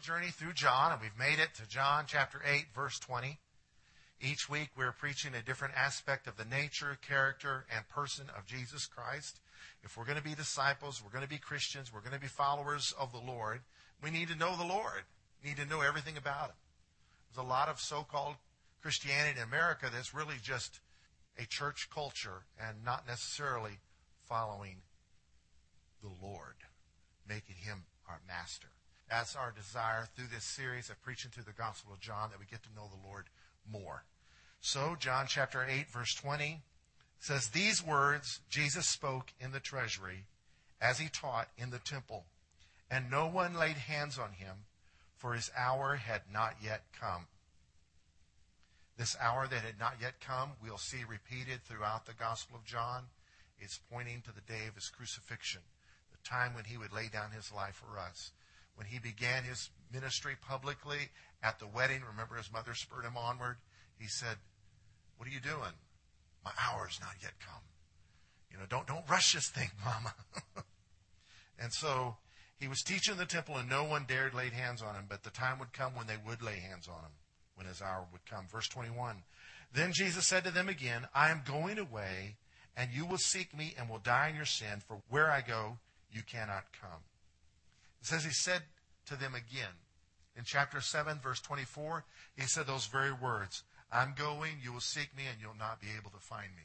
journey through John, and we've made it to John chapter 8, verse 20. Each week we're preaching a different aspect of the nature, character, and person of Jesus Christ. If we're going to be disciples, we're going to be Christians, we're going to be followers of the Lord, we need to know the Lord. We need to know everything about Him. There's a lot of so called Christianity in America that's really just a church culture and not necessarily following the Lord, making Him our master. That's our desire through this series of preaching through the Gospel of John that we get to know the Lord more. So, John chapter 8, verse 20 says, These words Jesus spoke in the treasury as he taught in the temple, and no one laid hands on him, for his hour had not yet come. This hour that had not yet come, we'll see repeated throughout the Gospel of John. It's pointing to the day of his crucifixion, the time when he would lay down his life for us. When he began his ministry publicly at the wedding, remember his mother spurred him onward. He said, What are you doing? My hour's not yet come. You know, don't, don't rush this thing, mama. and so he was teaching the temple and no one dared lay hands on him, but the time would come when they would lay hands on him, when his hour would come. Verse 21. Then Jesus said to them again, I am going away and you will seek me and will die in your sin, for where I go, you cannot come. It says he said to them again. In chapter 7, verse 24, he said those very words I'm going, you will seek me, and you'll not be able to find me.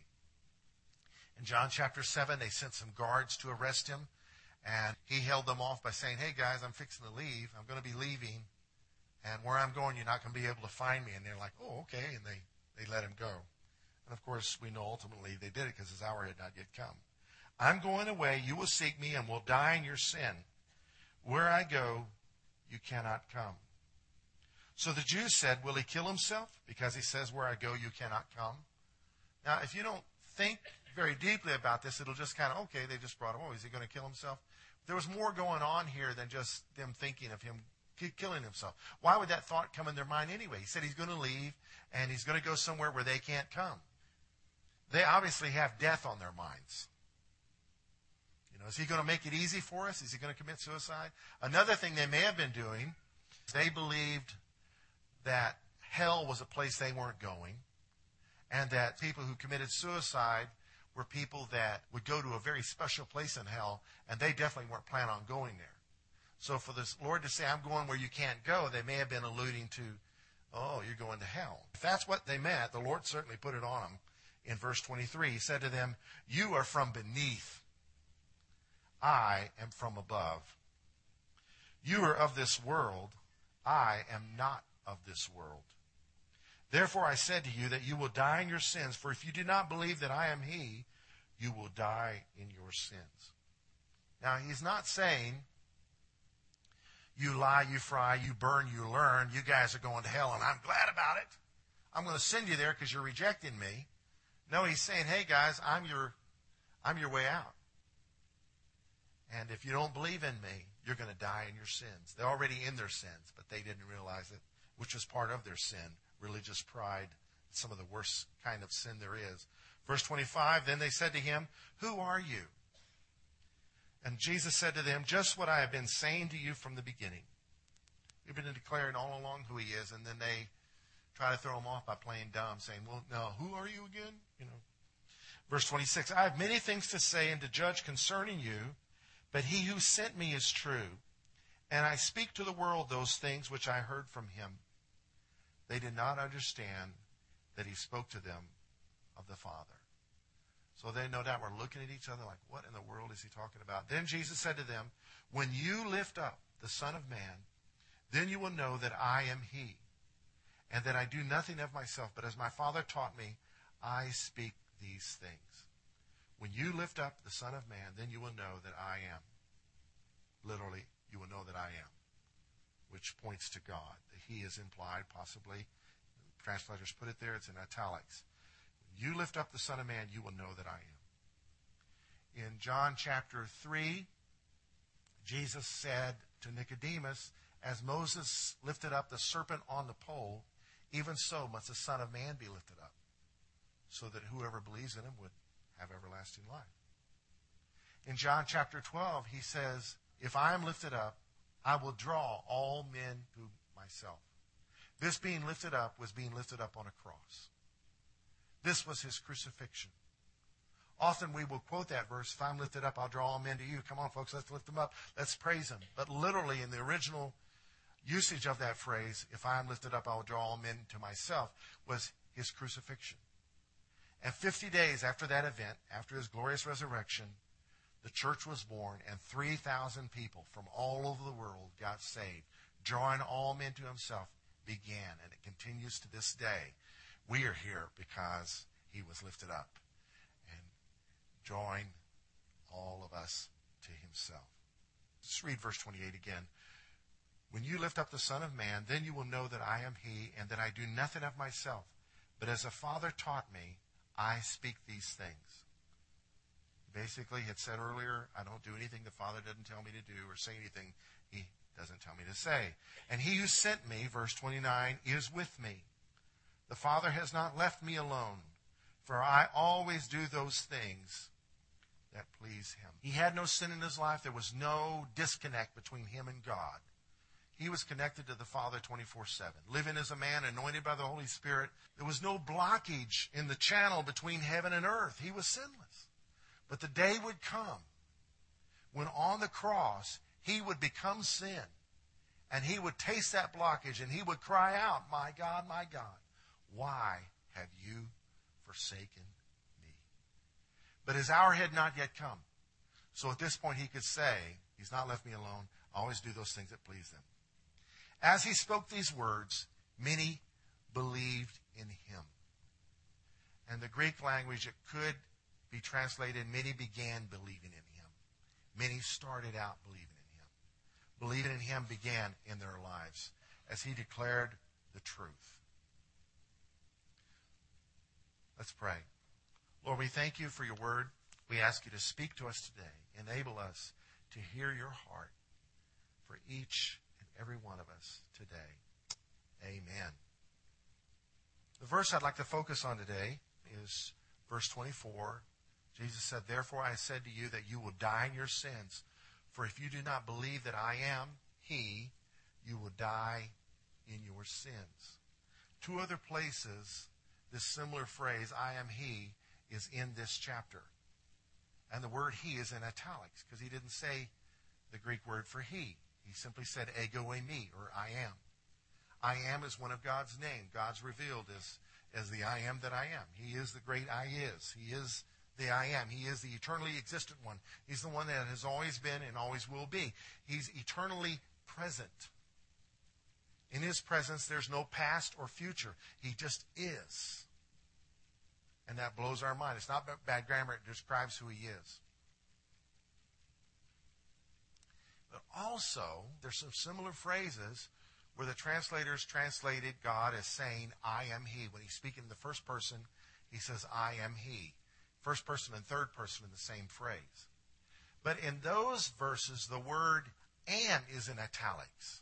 In John chapter 7, they sent some guards to arrest him, and he held them off by saying, Hey guys, I'm fixing to leave. I'm going to be leaving, and where I'm going, you're not going to be able to find me. And they're like, Oh, okay. And they, they let him go. And of course, we know ultimately they did it because his hour had not yet come. I'm going away. You will seek me and will die in your sin. Where I go, you cannot come. So the Jews said, Will he kill himself? Because he says, Where I go, you cannot come. Now, if you don't think very deeply about this, it'll just kind of, okay, they just brought him. Oh, is he going to kill himself? There was more going on here than just them thinking of him killing himself. Why would that thought come in their mind anyway? He said he's going to leave and he's going to go somewhere where they can't come. They obviously have death on their minds. Is he going to make it easy for us? Is he going to commit suicide? Another thing they may have been doing, they believed that hell was a place they weren't going, and that people who committed suicide were people that would go to a very special place in hell, and they definitely weren't planning on going there. So for the Lord to say, I'm going where you can't go, they may have been alluding to, oh, you're going to hell. If that's what they meant, the Lord certainly put it on them. In verse 23, he said to them, You are from beneath. I am from above. You are of this world. I am not of this world. Therefore I said to you that you will die in your sins, for if you do not believe that I am He, you will die in your sins. Now, he's not saying, you lie, you fry, you burn, you learn, you guys are going to hell, and I'm glad about it. I'm going to send you there because you're rejecting me. No, he's saying, hey guys, I'm your, I'm your way out. And if you don't believe in me, you're going to die in your sins. They're already in their sins, but they didn't realize it which was part of their sin, religious pride, some of the worst kind of sin there is. Verse 25, then they said to him, Who are you? And Jesus said to them, Just what I have been saying to you from the beginning. We've been declaring all along who he is, and then they try to throw him off by playing dumb, saying, Well, now, who are you again? You know. Verse 26, I have many things to say and to judge concerning you, but he who sent me is true, and I speak to the world those things which I heard from him. They did not understand that he spoke to them of the Father. So they no doubt were looking at each other like, what in the world is he talking about? Then Jesus said to them, When you lift up the Son of Man, then you will know that I am he, and that I do nothing of myself, but as my Father taught me, I speak these things. When you lift up the Son of Man, then you will know that I am. Literally, you will know that I am which points to God. The He is implied, possibly. Translators put it there, it's in italics. You lift up the Son of Man, you will know that I am. In John chapter 3, Jesus said to Nicodemus, As Moses lifted up the serpent on the pole, even so must the Son of Man be lifted up, so that whoever believes in him would have everlasting life. In John chapter 12, he says, If I am lifted up, I will draw all men to myself. This being lifted up was being lifted up on a cross. This was his crucifixion. Often we will quote that verse, if I'm lifted up, I'll draw all men to you. Come on, folks, let's lift them up. Let's praise him. But literally, in the original usage of that phrase, if I am lifted up, I will draw all men to myself, was his crucifixion. And 50 days after that event, after his glorious resurrection, the church was born, and 3,000 people from all over the world got saved. Drawing all men to himself began, and it continues to this day. We are here because he was lifted up and drawing all of us to himself. Let's read verse 28 again. When you lift up the Son of Man, then you will know that I am he, and that I do nothing of myself, but as the Father taught me, I speak these things. Basically, had said earlier, I don't do anything the Father doesn't tell me to do or say anything he doesn't tell me to say. And he who sent me, verse 29, is with me. The Father has not left me alone, for I always do those things that please him. He had no sin in his life. There was no disconnect between him and God. He was connected to the Father 24 7. Living as a man anointed by the Holy Spirit, there was no blockage in the channel between heaven and earth. He was sinless. But the day would come when on the cross he would become sin and he would taste that blockage and he would cry out, My God, my God, why have you forsaken me? But his hour had not yet come. So at this point he could say, He's not left me alone. I always do those things that please him. As he spoke these words, many believed in him. And the Greek language, it could be translated, many began believing in him. Many started out believing in him. Believing in him began in their lives as he declared the truth. Let's pray. Lord, we thank you for your word. We ask you to speak to us today. Enable us to hear your heart for each and every one of us today. Amen. The verse I'd like to focus on today is verse 24. Jesus said, Therefore I said to you that you will die in your sins. For if you do not believe that I am He, you will die in your sins. Two other places, this similar phrase, I am He, is in this chapter. And the word He is in italics because He didn't say the Greek word for He. He simply said ego eimi, or I am. I am is one of God's name. God's revealed as, as the I am that I am. He is the great I is. He is the I am. He is the eternally existent one. He's the one that has always been and always will be. He's eternally present. In his presence, there's no past or future. He just is. And that blows our mind. It's not bad grammar, it describes who he is. But also, there's some similar phrases where the translators translated God as saying, I am He. When he's speaking in the first person, he says, I am He. First person and third person in the same phrase. But in those verses, the word and is in italics.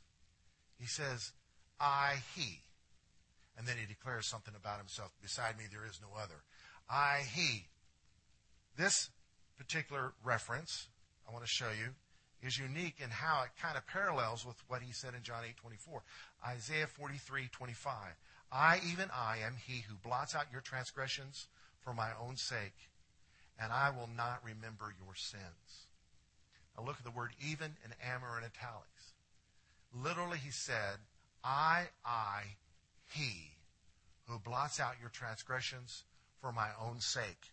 He says, I, He. And then he declares something about himself. Beside me, there is no other. I, He. This particular reference, I want to show you, is unique in how it kind of parallels with what he said in John 8 24. Isaiah 43 25. I, even I, am he who blots out your transgressions for my own sake, and I will not remember your sins. Now look at the word even and amor in italics. Literally, he said, I, I, he, who blots out your transgressions for my own sake,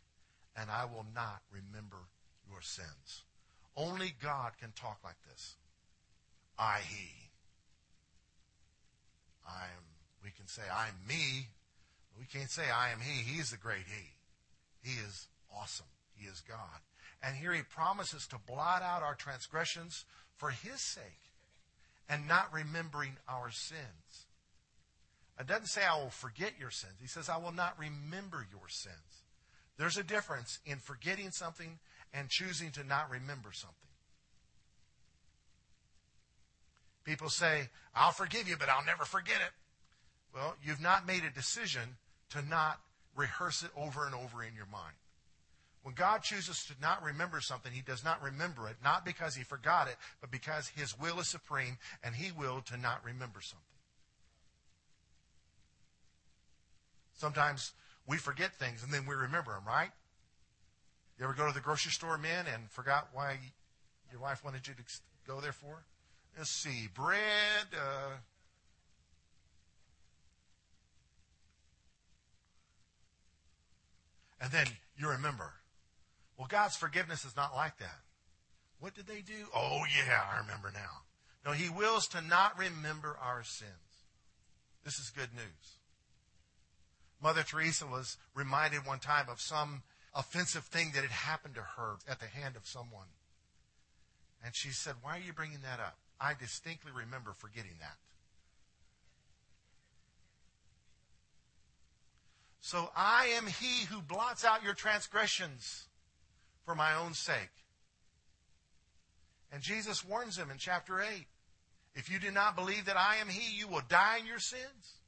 and I will not remember your sins. Only God can talk like this. I, he. I am, we can say, I'm me. We can't say, I am he. He's the great he. He is awesome. He is God. And here he promises to blot out our transgressions for his sake and not remembering our sins. It doesn't say, I will forget your sins. He says, I will not remember your sins. There's a difference in forgetting something and choosing to not remember something. People say, I'll forgive you, but I'll never forget it. Well, you've not made a decision to not rehearse it over and over in your mind. When God chooses to not remember something, He does not remember it, not because He forgot it, but because His will is supreme and He willed to not remember something. Sometimes we forget things and then we remember them, right? You ever go to the grocery store, men, and forgot why your wife wanted you to go there for? Let's see, bread, uh, and then you remember. Well, God's forgiveness is not like that. What did they do? Oh, yeah, I remember now. No, He wills to not remember our sins. This is good news. Mother Teresa was reminded one time of some offensive thing that had happened to her at the hand of someone. And she said, Why are you bringing that up? I distinctly remember forgetting that. So I am he who blots out your transgressions for my own sake. And Jesus warns him in chapter 8 if you do not believe that I am he, you will die in your sins.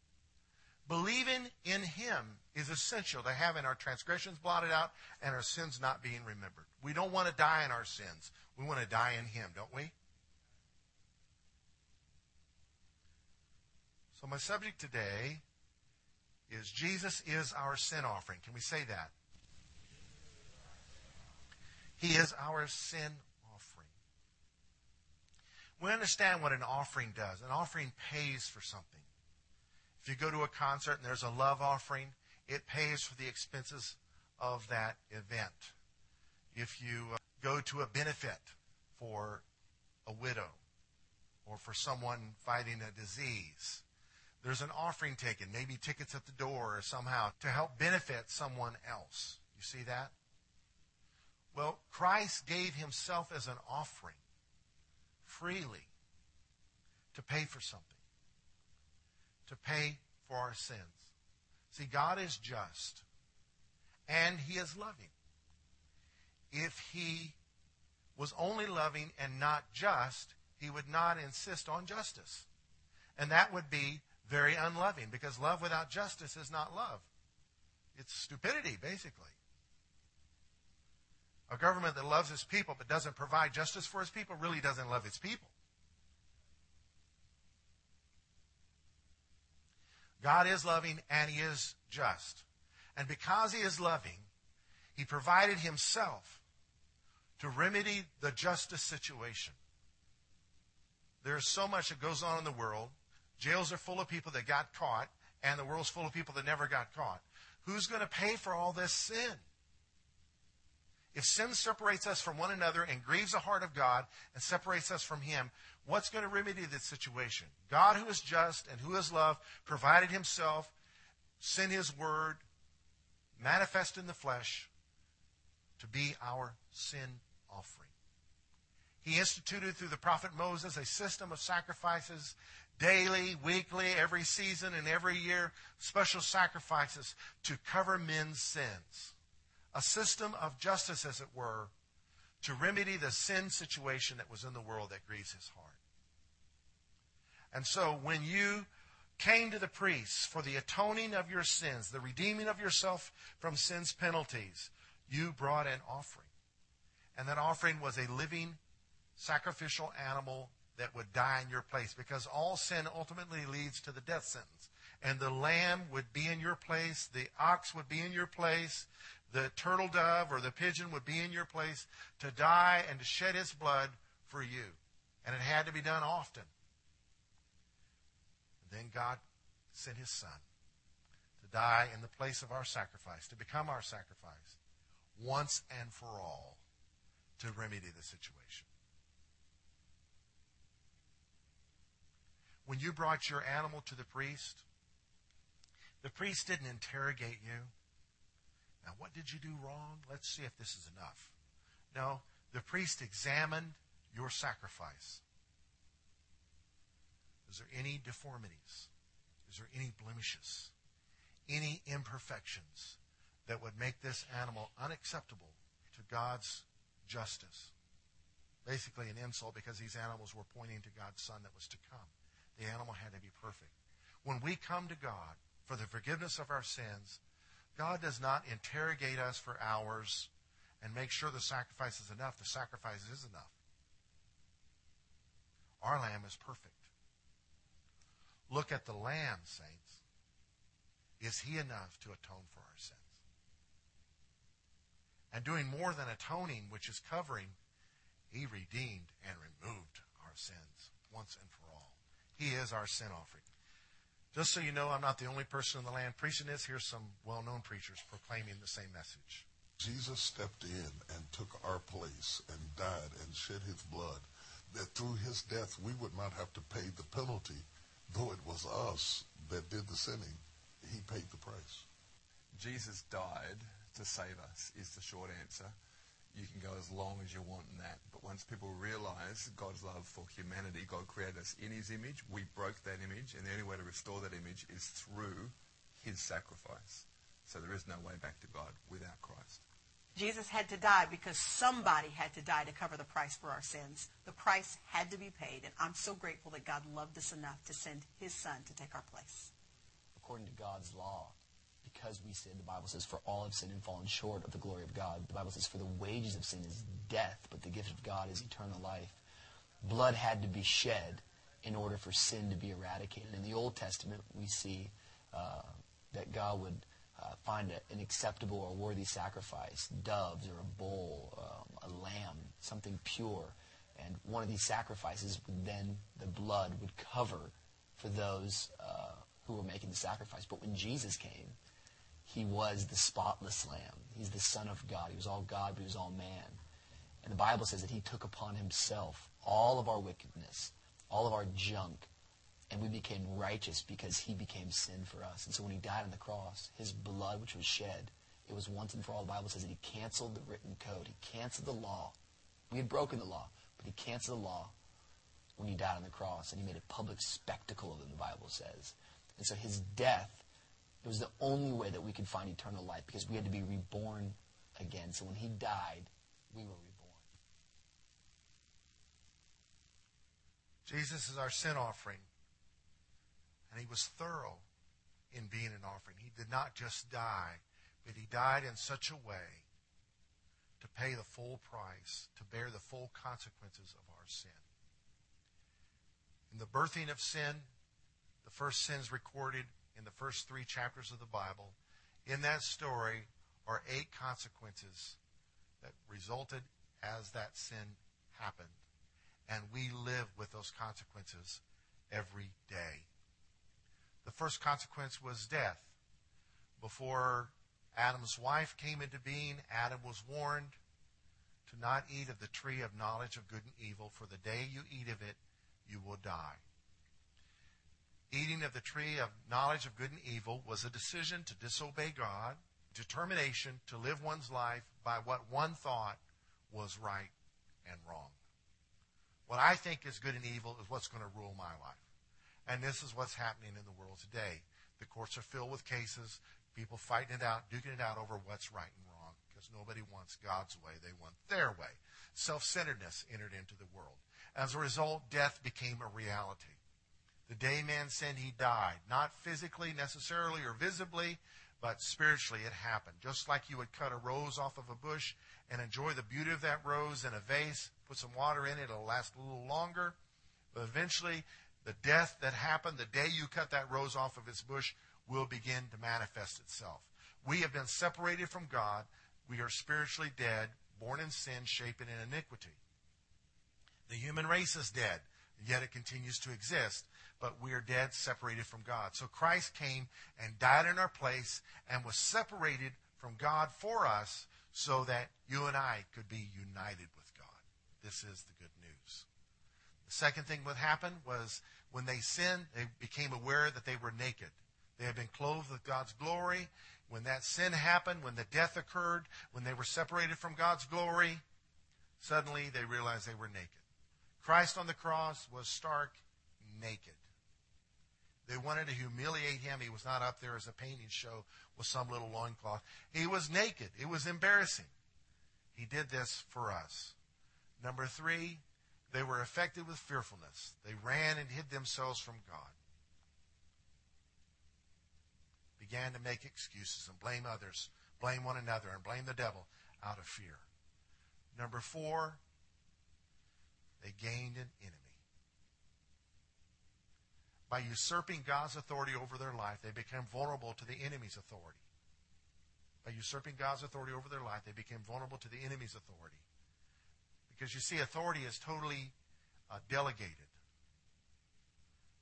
Believing in him is essential to having our transgressions blotted out and our sins not being remembered. We don't want to die in our sins. We want to die in him, don't we? So, my subject today is Jesus is our sin offering. Can we say that? He is our sin offering. We understand what an offering does. An offering pays for something. If you go to a concert and there's a love offering, it pays for the expenses of that event. If you uh, go to a benefit for a widow or for someone fighting a disease, there's an offering taken, maybe tickets at the door or somehow to help benefit someone else. You see that? Well, Christ gave himself as an offering freely to pay for something, to pay for our sins. See, God is just and he is loving. If he was only loving and not just, he would not insist on justice. And that would be very unloving because love without justice is not love. It's stupidity, basically. A government that loves its people but doesn't provide justice for its people really doesn't love its people. God is loving and He is just. And because He is loving, He provided Himself to remedy the justice situation. There's so much that goes on in the world Jails are full of people that got caught, and the world's full of people that never got caught. Who's going to pay for all this sin? If sin separates us from one another and grieves the heart of God and separates us from Him, what's going to remedy this situation? God, who is just and who is love, provided Himself, sent His word, manifest in the flesh, to be our sin offering. He instituted through the prophet Moses a system of sacrifices daily, weekly, every season, and every year, special sacrifices to cover men's sins. A system of justice, as it were, to remedy the sin situation that was in the world that grieves his heart. And so when you came to the priests for the atoning of your sins, the redeeming of yourself from sin's penalties, you brought an offering. And that offering was a living sacrificial animal that would die in your place because all sin ultimately leads to the death sentence. And the lamb would be in your place, the ox would be in your place, the turtle dove or the pigeon would be in your place to die and to shed its blood for you. And it had to be done often. Then God sent his son to die in the place of our sacrifice, to become our sacrifice once and for all to remedy the situation. when you brought your animal to the priest, the priest didn't interrogate you. Now, what did you do wrong? Let's see if this is enough. No, the priest examined your sacrifice. Is there any deformities? Is there any blemishes? Any imperfections that would make this animal unacceptable to God's justice? Basically, an insult because these animals were pointing to God's Son that was to come. The animal had to be perfect. When we come to God for the forgiveness of our sins, God does not interrogate us for hours and make sure the sacrifice is enough, the sacrifice is enough. Our lamb is perfect. Look at the lamb, saints. Is he enough to atone for our sins? And doing more than atoning, which is covering, he redeemed and removed our sins once and for all. He is our sin offering. Just so you know, I'm not the only person in the land preaching this. Here's some well known preachers proclaiming the same message. Jesus stepped in and took our place and died and shed his blood, that through his death we would not have to pay the penalty, though it was us that did the sinning. He paid the price. Jesus died to save us, is the short answer you can go as long as you want in that. But once people realize God's love for humanity, God created us in his image, we broke that image, and the only way to restore that image is through his sacrifice. So there is no way back to God without Christ. Jesus had to die because somebody had to die to cover the price for our sins. The price had to be paid, and I'm so grateful that God loved us enough to send his son to take our place. According to God's law, because we sin, the Bible says, for all have sinned and fallen short of the glory of God. The Bible says, for the wages of sin is death, but the gift of God is eternal life. Blood had to be shed in order for sin to be eradicated. In the Old Testament, we see uh, that God would uh, find a, an acceptable or worthy sacrifice, doves or a bull, um, a lamb, something pure. And one of these sacrifices then, the blood would cover for those uh, who were making the sacrifice. But when Jesus came, he was the spotless lamb. He's the Son of God. He was all God, but he was all man. And the Bible says that he took upon himself all of our wickedness, all of our junk, and we became righteous because he became sin for us. And so when he died on the cross, his blood, which was shed, it was once and for all. The Bible says that he canceled the written code. He canceled the law. We had broken the law, but he canceled the law when he died on the cross, and he made a public spectacle of it, the Bible says. And so his death it was the only way that we could find eternal life because we had to be reborn again. So when he died, we were reborn. Jesus is our sin offering. And he was thorough in being an offering. He did not just die, but he died in such a way to pay the full price, to bear the full consequences of our sin. In the birthing of sin, the first sins recorded in the first three chapters of the Bible. In that story are eight consequences that resulted as that sin happened. And we live with those consequences every day. The first consequence was death. Before Adam's wife came into being, Adam was warned to not eat of the tree of knowledge of good and evil, for the day you eat of it, you will die. Eating of the tree of knowledge of good and evil was a decision to disobey God, determination to live one's life by what one thought was right and wrong. What I think is good and evil is what's going to rule my life. And this is what's happening in the world today. The courts are filled with cases, people fighting it out, duking it out over what's right and wrong, because nobody wants God's way. They want their way. Self centeredness entered into the world. As a result, death became a reality. The day man sinned, he died. Not physically necessarily or visibly, but spiritually it happened. Just like you would cut a rose off of a bush and enjoy the beauty of that rose in a vase, put some water in it, it'll last a little longer. But eventually, the death that happened the day you cut that rose off of its bush will begin to manifest itself. We have been separated from God. We are spiritually dead, born in sin, shapen in iniquity. The human race is dead, yet it continues to exist but we are dead, separated from God. So Christ came and died in our place and was separated from God for us so that you and I could be united with God. This is the good news. The second thing that happened was when they sinned, they became aware that they were naked. They had been clothed with God's glory. When that sin happened, when the death occurred, when they were separated from God's glory, suddenly they realized they were naked. Christ on the cross was stark naked. They wanted to humiliate him. He was not up there as a painting show with some little loincloth. He was naked. It was embarrassing. He did this for us. Number three, they were affected with fearfulness. They ran and hid themselves from God. Began to make excuses and blame others, blame one another, and blame the devil out of fear. Number four, they gained an enemy. By usurping God's authority over their life, they became vulnerable to the enemy's authority. By usurping God's authority over their life, they became vulnerable to the enemy's authority. Because you see, authority is totally uh, delegated.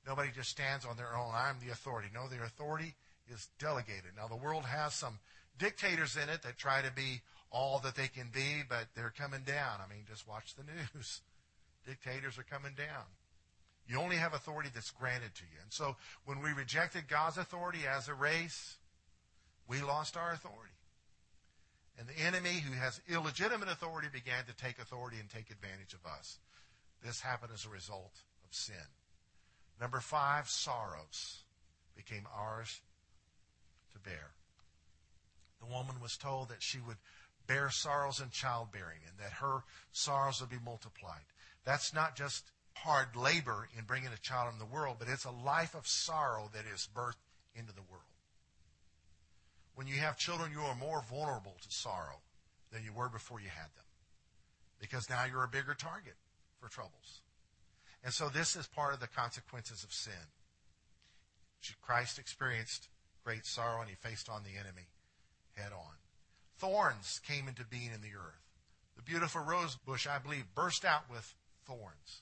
Nobody just stands on their own. I'm the authority. No, the authority is delegated. Now, the world has some dictators in it that try to be all that they can be, but they're coming down. I mean, just watch the news. Dictators are coming down. You only have authority that's granted to you. And so when we rejected God's authority as a race, we lost our authority. And the enemy who has illegitimate authority began to take authority and take advantage of us. This happened as a result of sin. Number five, sorrows became ours to bear. The woman was told that she would bear sorrows in childbearing and that her sorrows would be multiplied. That's not just hard labor in bringing a child in the world, but it's a life of sorrow that is birthed into the world. When you have children, you are more vulnerable to sorrow than you were before you had them because now you're a bigger target for troubles. And so this is part of the consequences of sin. Christ experienced great sorrow and he faced on the enemy head on. Thorns came into being in the earth. The beautiful rose bush, I believe, burst out with thorns.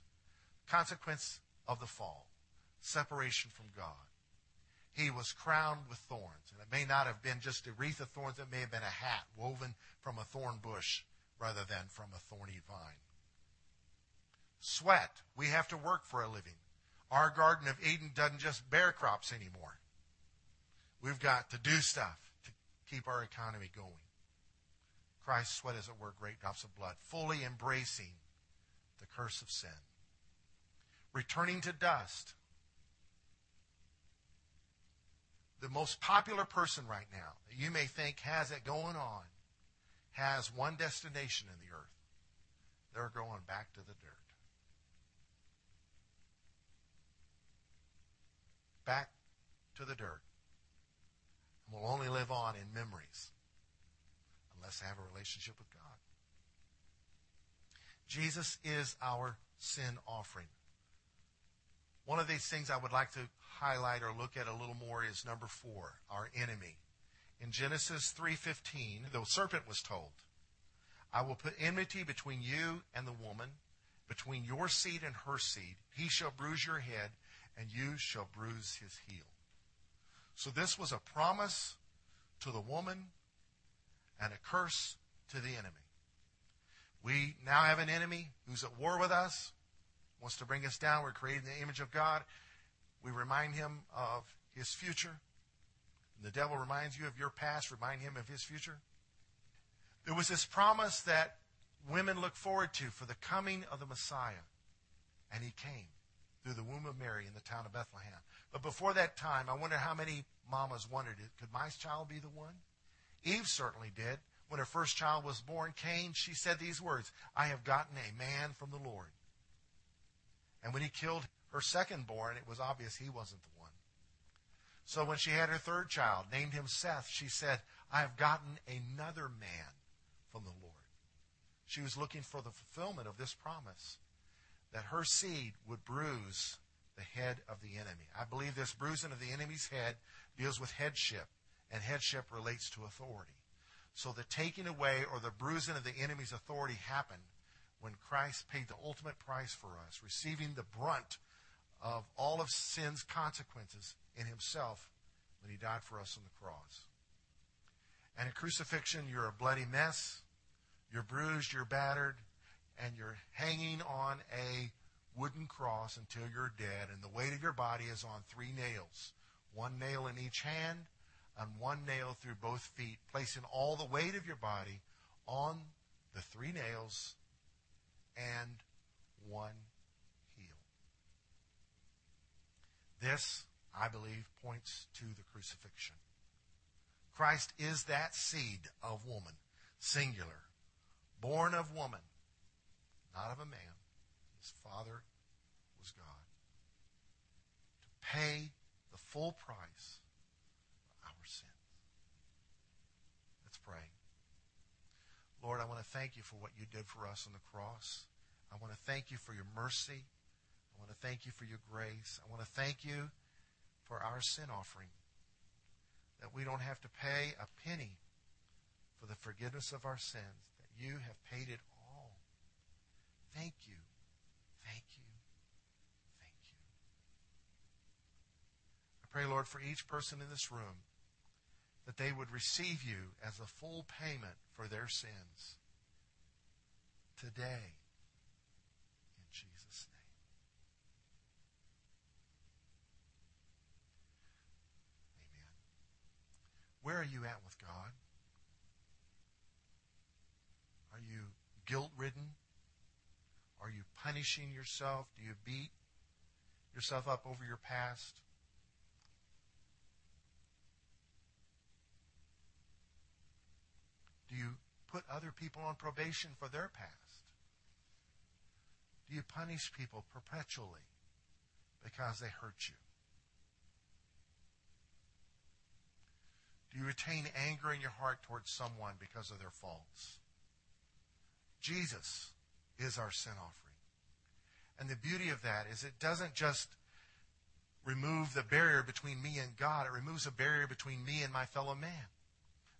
Consequence of the fall, separation from God. He was crowned with thorns. And it may not have been just a wreath of thorns, it may have been a hat woven from a thorn bush rather than from a thorny vine. Sweat. We have to work for a living. Our Garden of Eden doesn't just bear crops anymore. We've got to do stuff to keep our economy going. Christ's sweat, as it were, great drops of blood, fully embracing the curse of sin. Returning to dust. The most popular person right now that you may think has it going on has one destination in the earth. They're going back to the dirt. Back to the dirt. And will only live on in memories unless they have a relationship with God. Jesus is our sin offering. One of these things I would like to highlight or look at a little more is number 4, our enemy. In Genesis 3:15, the serpent was told, "I will put enmity between you and the woman, between your seed and her seed. He shall bruise your head, and you shall bruise his heel." So this was a promise to the woman and a curse to the enemy. We now have an enemy who's at war with us, wants to bring us down. We're created in the image of God. We remind him of his future. The devil reminds you of your past, remind him of his future. There was this promise that women look forward to for the coming of the Messiah. And he came through the womb of Mary in the town of Bethlehem. But before that time, I wonder how many mamas wondered, could my child be the one? Eve certainly did. When her first child was born, Cain, she said these words, I have gotten a man from the Lord. And when he killed her second born, it was obvious he wasn't the one. So when she had her third child, named him Seth, she said, I have gotten another man from the Lord. She was looking for the fulfillment of this promise that her seed would bruise the head of the enemy. I believe this bruising of the enemy's head deals with headship and headship relates to authority. So the taking away or the bruising of the enemy's authority happened when Christ paid the ultimate price for us, receiving the brunt of all of sin's consequences in himself when he died for us on the cross. And in crucifixion, you're a bloody mess, you're bruised, you're battered, and you're hanging on a wooden cross until you're dead, and the weight of your body is on three nails one nail in each hand and one nail through both feet, placing all the weight of your body on the three nails and one heel. This, I believe, points to the crucifixion. Christ is that seed of woman, singular, born of woman, not of a man. His father was God. To pay the full price for our sins. Let's pray. Lord, I want to thank you for what you did for us on the cross. I want to thank you for your mercy. I want to thank you for your grace. I want to thank you for our sin offering. That we don't have to pay a penny for the forgiveness of our sins, that you have paid it all. Thank you. Thank you. Thank you. I pray, Lord, for each person in this room that they would receive you as a full payment for their sins today. In Jesus' name. Amen. Where are you at with God? Are you guilt ridden? Are you punishing yourself? Do you beat yourself up over your past? Do you put other people on probation for their past? Do you punish people perpetually because they hurt you? Do you retain anger in your heart towards someone because of their faults? Jesus is our sin offering. And the beauty of that is it doesn't just remove the barrier between me and God, it removes a barrier between me and my fellow man.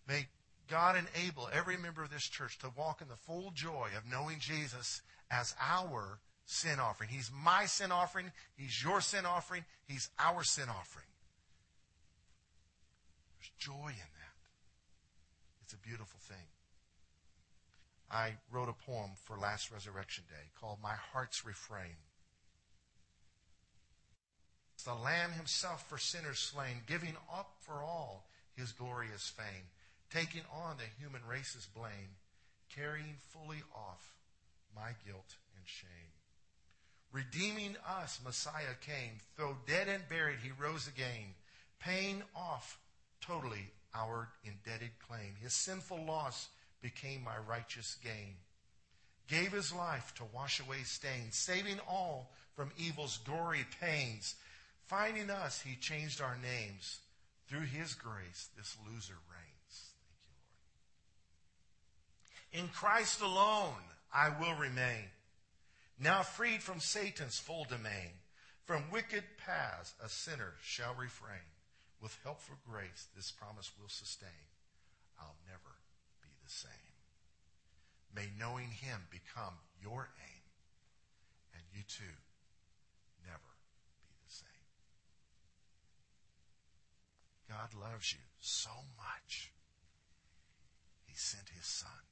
May God enable every member of this church to walk in the full joy of knowing Jesus as our sin offering. He's my sin offering. He's your sin offering. He's our sin offering. There's joy in that. It's a beautiful thing. I wrote a poem for last Resurrection Day called My Heart's Refrain. It's the Lamb himself for sinners slain, giving up for all his glorious fame taking on the human race's blame, carrying fully off my guilt and shame. Redeeming us, Messiah came. Though dead and buried, he rose again, paying off totally our indebted claim. His sinful loss became my righteous gain. Gave his life to wash away stains, saving all from evil's gory pains. Finding us, he changed our names. Through his grace, this loser reigns. In Christ alone I will remain. Now freed from Satan's full domain, from wicked paths a sinner shall refrain. With helpful grace, this promise will sustain. I'll never be the same. May knowing him become your aim, and you too never be the same. God loves you so much, he sent his son.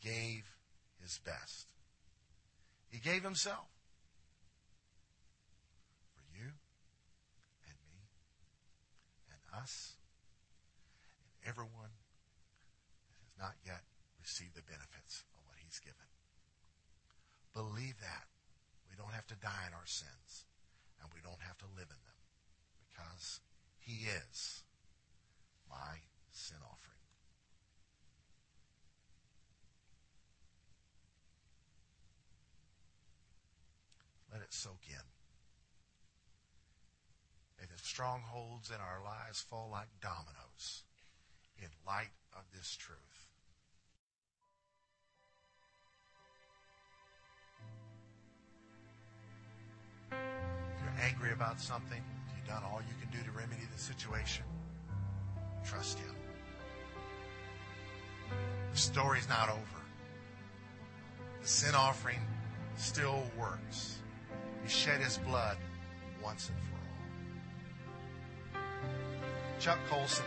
Gave his best. He gave himself for you and me and us and everyone that has not yet received the benefits of what he's given. Believe that. We don't have to die in our sins and we don't have to live in them because he is my sin offering. Let it soak in. May the strongholds in our lives fall like dominoes in light of this truth. If you're angry about something, you've done all you can do to remedy the situation, trust Him. The story's not over. The sin offering still works. He shed his blood once and for all. Chuck Colson,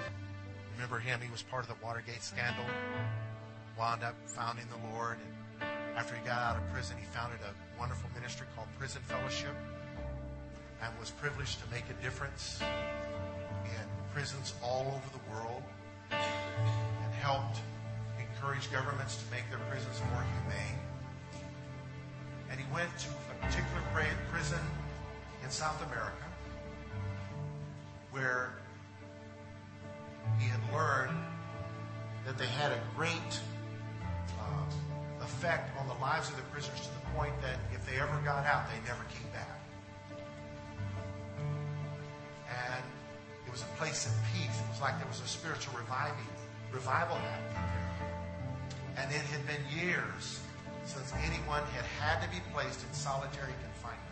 remember him? He was part of the Watergate scandal. Wound up founding the Lord. And after he got out of prison, he founded a wonderful ministry called Prison Fellowship and was privileged to make a difference in prisons all over the world and helped encourage governments to make their prisons more humane and he went to a particular prison in South America where he had learned that they had a great uh, effect on the lives of the prisoners to the point that if they ever got out, they never came back. And it was a place of peace. It was like there was a spiritual reviving revival happening there. And it had been years since anyone had had to be placed in solitary confinement.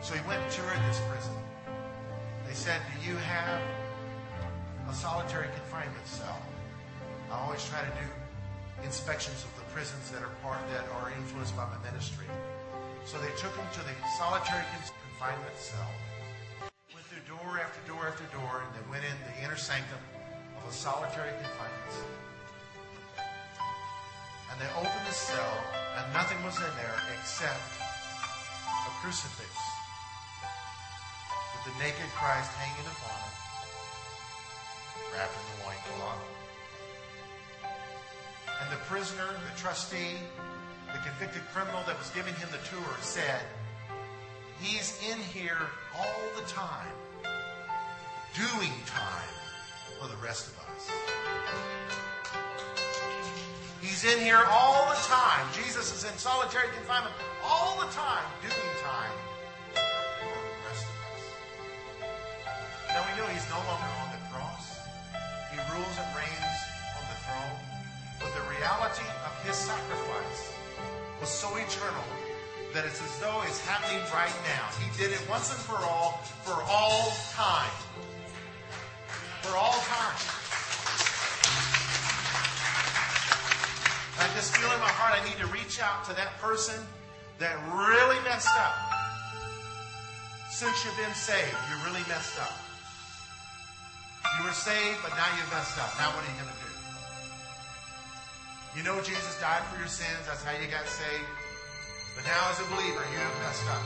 So he went and toured this prison. They said, Do you have a solitary confinement cell? I always try to do inspections of the prisons that are part that are influenced by my ministry. So they took him to the solitary confinement cell. Went through door after door after door, and they went in the inner sanctum of a solitary confinement cell. And they opened the cell, and nothing was in there except a crucifix with the naked Christ hanging upon it, wrapped in the loincloth. And the prisoner, the trustee, the convicted criminal that was giving him the tour said, He's in here all the time, doing time for the rest of us. He's in here all the time. Jesus is in solitary confinement all the time, doing time for the rest of us. Now we know he's no longer on the cross. He rules and reigns on the throne. But the reality of his sacrifice was so eternal that it's as though it's happening right now. He did it once and for all, for all time. I need to reach out to that person that really messed up. Since you've been saved, you really messed up. You were saved, but now you've messed up. Now what are you going to do? You know Jesus died for your sins. That's how you got saved. But now as a believer, you have messed up.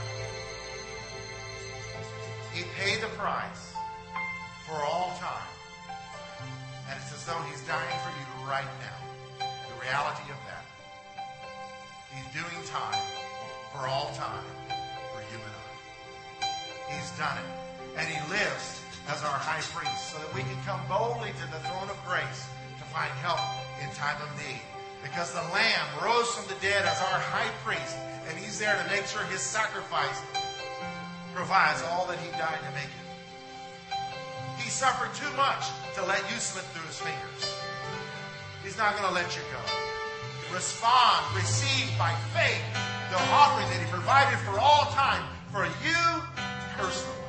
He paid the price for all time. And it's as though he's dying for you right now. The reality of that. He's doing time for all time for you and I. He's done it. And he lives as our high priest so that we can come boldly to the throne of grace to find help in time of need. Because the Lamb rose from the dead as our high priest, and he's there to make sure his sacrifice provides all that he died to make it. He suffered too much to let you slip through his fingers. He's not going to let you go. Respond, receive by faith the offering that he provided for all time for you personally.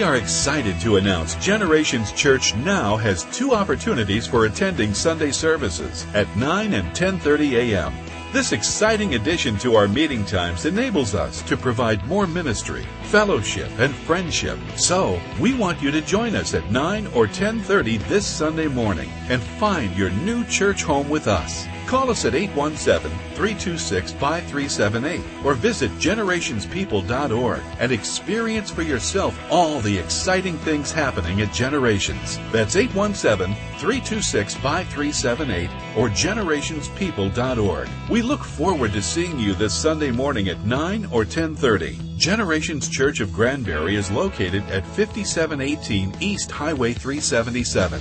We are excited to announce Generations Church now has two opportunities for attending Sunday services at 9 and 10:30 a.m. This exciting addition to our meeting times enables us to provide more ministry, fellowship, and friendship. So, we want you to join us at 9 or 10:30 this Sunday morning and find your new church home with us. Call us at 817-326-5378 or visit generationspeople.org and experience for yourself all the exciting things happening at Generations. That's 817-326-5378 or generationspeople.org. We look forward to seeing you this Sunday morning at 9 or 10:30. Generations Church of Granbury is located at 5718 East Highway 377.